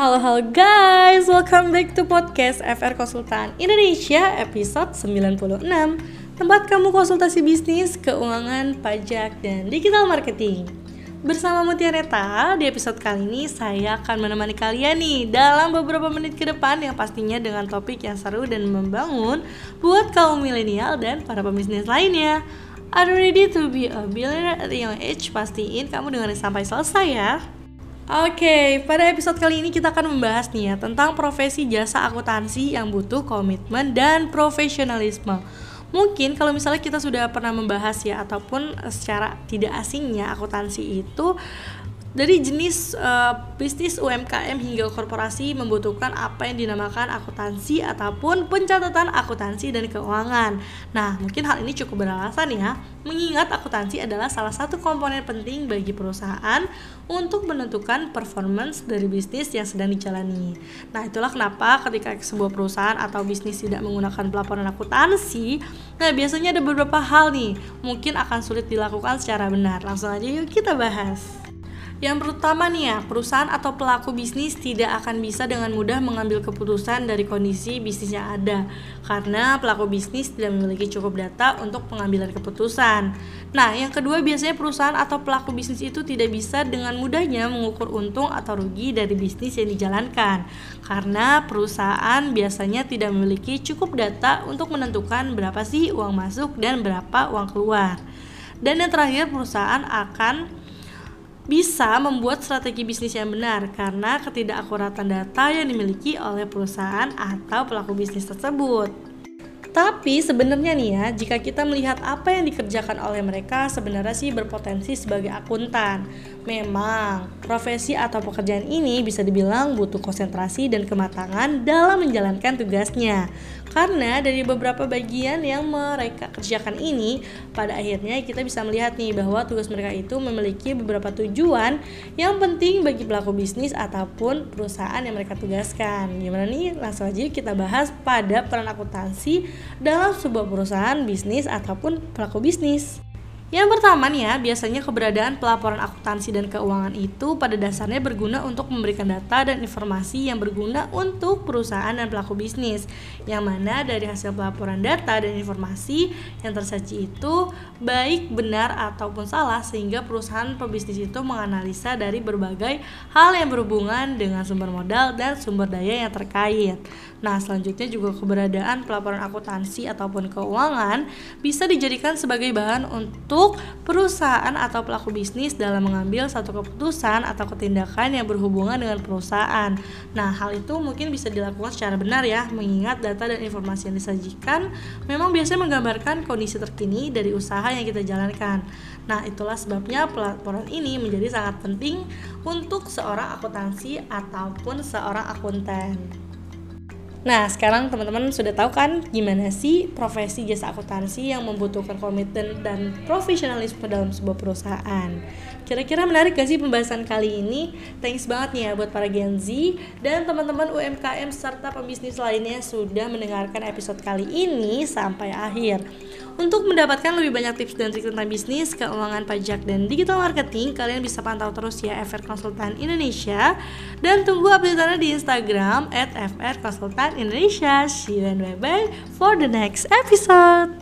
Halo halo guys, welcome back to podcast FR Konsultan Indonesia episode 96 Tempat kamu konsultasi bisnis, keuangan, pajak, dan digital marketing Bersama Mutiareta, di episode kali ini saya akan menemani kalian nih dalam beberapa menit ke depan yang pastinya dengan topik yang seru dan membangun buat kaum milenial dan para pebisnis lainnya. Are you ready to be a billionaire at young age? Pastiin kamu dengerin sampai selesai ya. Oke, okay, pada episode kali ini kita akan membahas nih ya tentang profesi jasa akuntansi yang butuh komitmen dan profesionalisme. Mungkin kalau misalnya kita sudah pernah membahas ya ataupun secara tidak asingnya akuntansi itu dari jenis uh, bisnis UMKM hingga korporasi membutuhkan apa yang dinamakan akuntansi ataupun pencatatan akuntansi dan keuangan. Nah, mungkin hal ini cukup beralasan ya, mengingat akuntansi adalah salah satu komponen penting bagi perusahaan untuk menentukan performance dari bisnis yang sedang dijalani. Nah, itulah kenapa ketika sebuah perusahaan atau bisnis tidak menggunakan pelaporan akuntansi, nah biasanya ada beberapa hal nih mungkin akan sulit dilakukan secara benar. Langsung aja yuk kita bahas. Yang pertama nih ya, perusahaan atau pelaku bisnis tidak akan bisa dengan mudah mengambil keputusan dari kondisi bisnis yang ada karena pelaku bisnis tidak memiliki cukup data untuk pengambilan keputusan. Nah, yang kedua biasanya perusahaan atau pelaku bisnis itu tidak bisa dengan mudahnya mengukur untung atau rugi dari bisnis yang dijalankan karena perusahaan biasanya tidak memiliki cukup data untuk menentukan berapa sih uang masuk dan berapa uang keluar. Dan yang terakhir perusahaan akan bisa membuat strategi bisnis yang benar karena ketidakakuratan data yang dimiliki oleh perusahaan atau pelaku bisnis tersebut. Tapi sebenarnya nih ya, jika kita melihat apa yang dikerjakan oleh mereka sebenarnya sih berpotensi sebagai akuntan. Memang, profesi atau pekerjaan ini bisa dibilang butuh konsentrasi dan kematangan dalam menjalankan tugasnya. Karena dari beberapa bagian yang mereka kerjakan ini, pada akhirnya kita bisa melihat nih bahwa tugas mereka itu memiliki beberapa tujuan yang penting bagi pelaku bisnis ataupun perusahaan yang mereka tugaskan. Gimana nih? Langsung aja kita bahas pada peran akuntansi dalam sebuah perusahaan bisnis ataupun pelaku bisnis. Yang pertama nih ya, biasanya keberadaan pelaporan akuntansi dan keuangan itu pada dasarnya berguna untuk memberikan data dan informasi yang berguna untuk perusahaan dan pelaku bisnis. Yang mana dari hasil pelaporan data dan informasi yang tersaji itu baik, benar ataupun salah sehingga perusahaan pebisnis itu menganalisa dari berbagai hal yang berhubungan dengan sumber modal dan sumber daya yang terkait. Nah, selanjutnya juga keberadaan pelaporan akuntansi ataupun keuangan bisa dijadikan sebagai bahan untuk perusahaan atau pelaku bisnis dalam mengambil satu keputusan atau ketindakan yang berhubungan dengan perusahaan. Nah, hal itu mungkin bisa dilakukan secara benar ya, mengingat data dan informasi yang disajikan memang biasanya menggambarkan kondisi terkini dari usaha yang kita jalankan. Nah, itulah sebabnya pelaporan ini menjadi sangat penting untuk seorang akuntansi ataupun seorang akuntan. Nah, sekarang teman-teman sudah tahu kan gimana sih profesi jasa akuntansi yang membutuhkan komitmen dan profesionalisme dalam sebuah perusahaan. Kira-kira menarik gak sih pembahasan kali ini? Thanks banget nih ya buat para Gen Z dan teman-teman UMKM serta pembisnis lainnya sudah mendengarkan episode kali ini sampai akhir. Untuk mendapatkan lebih banyak tips dan trik tentang bisnis, keuangan pajak, dan digital marketing, kalian bisa pantau terus ya FR Konsultan Indonesia dan tunggu update di Instagram at Indonesia. See you and bye-bye for the next episode.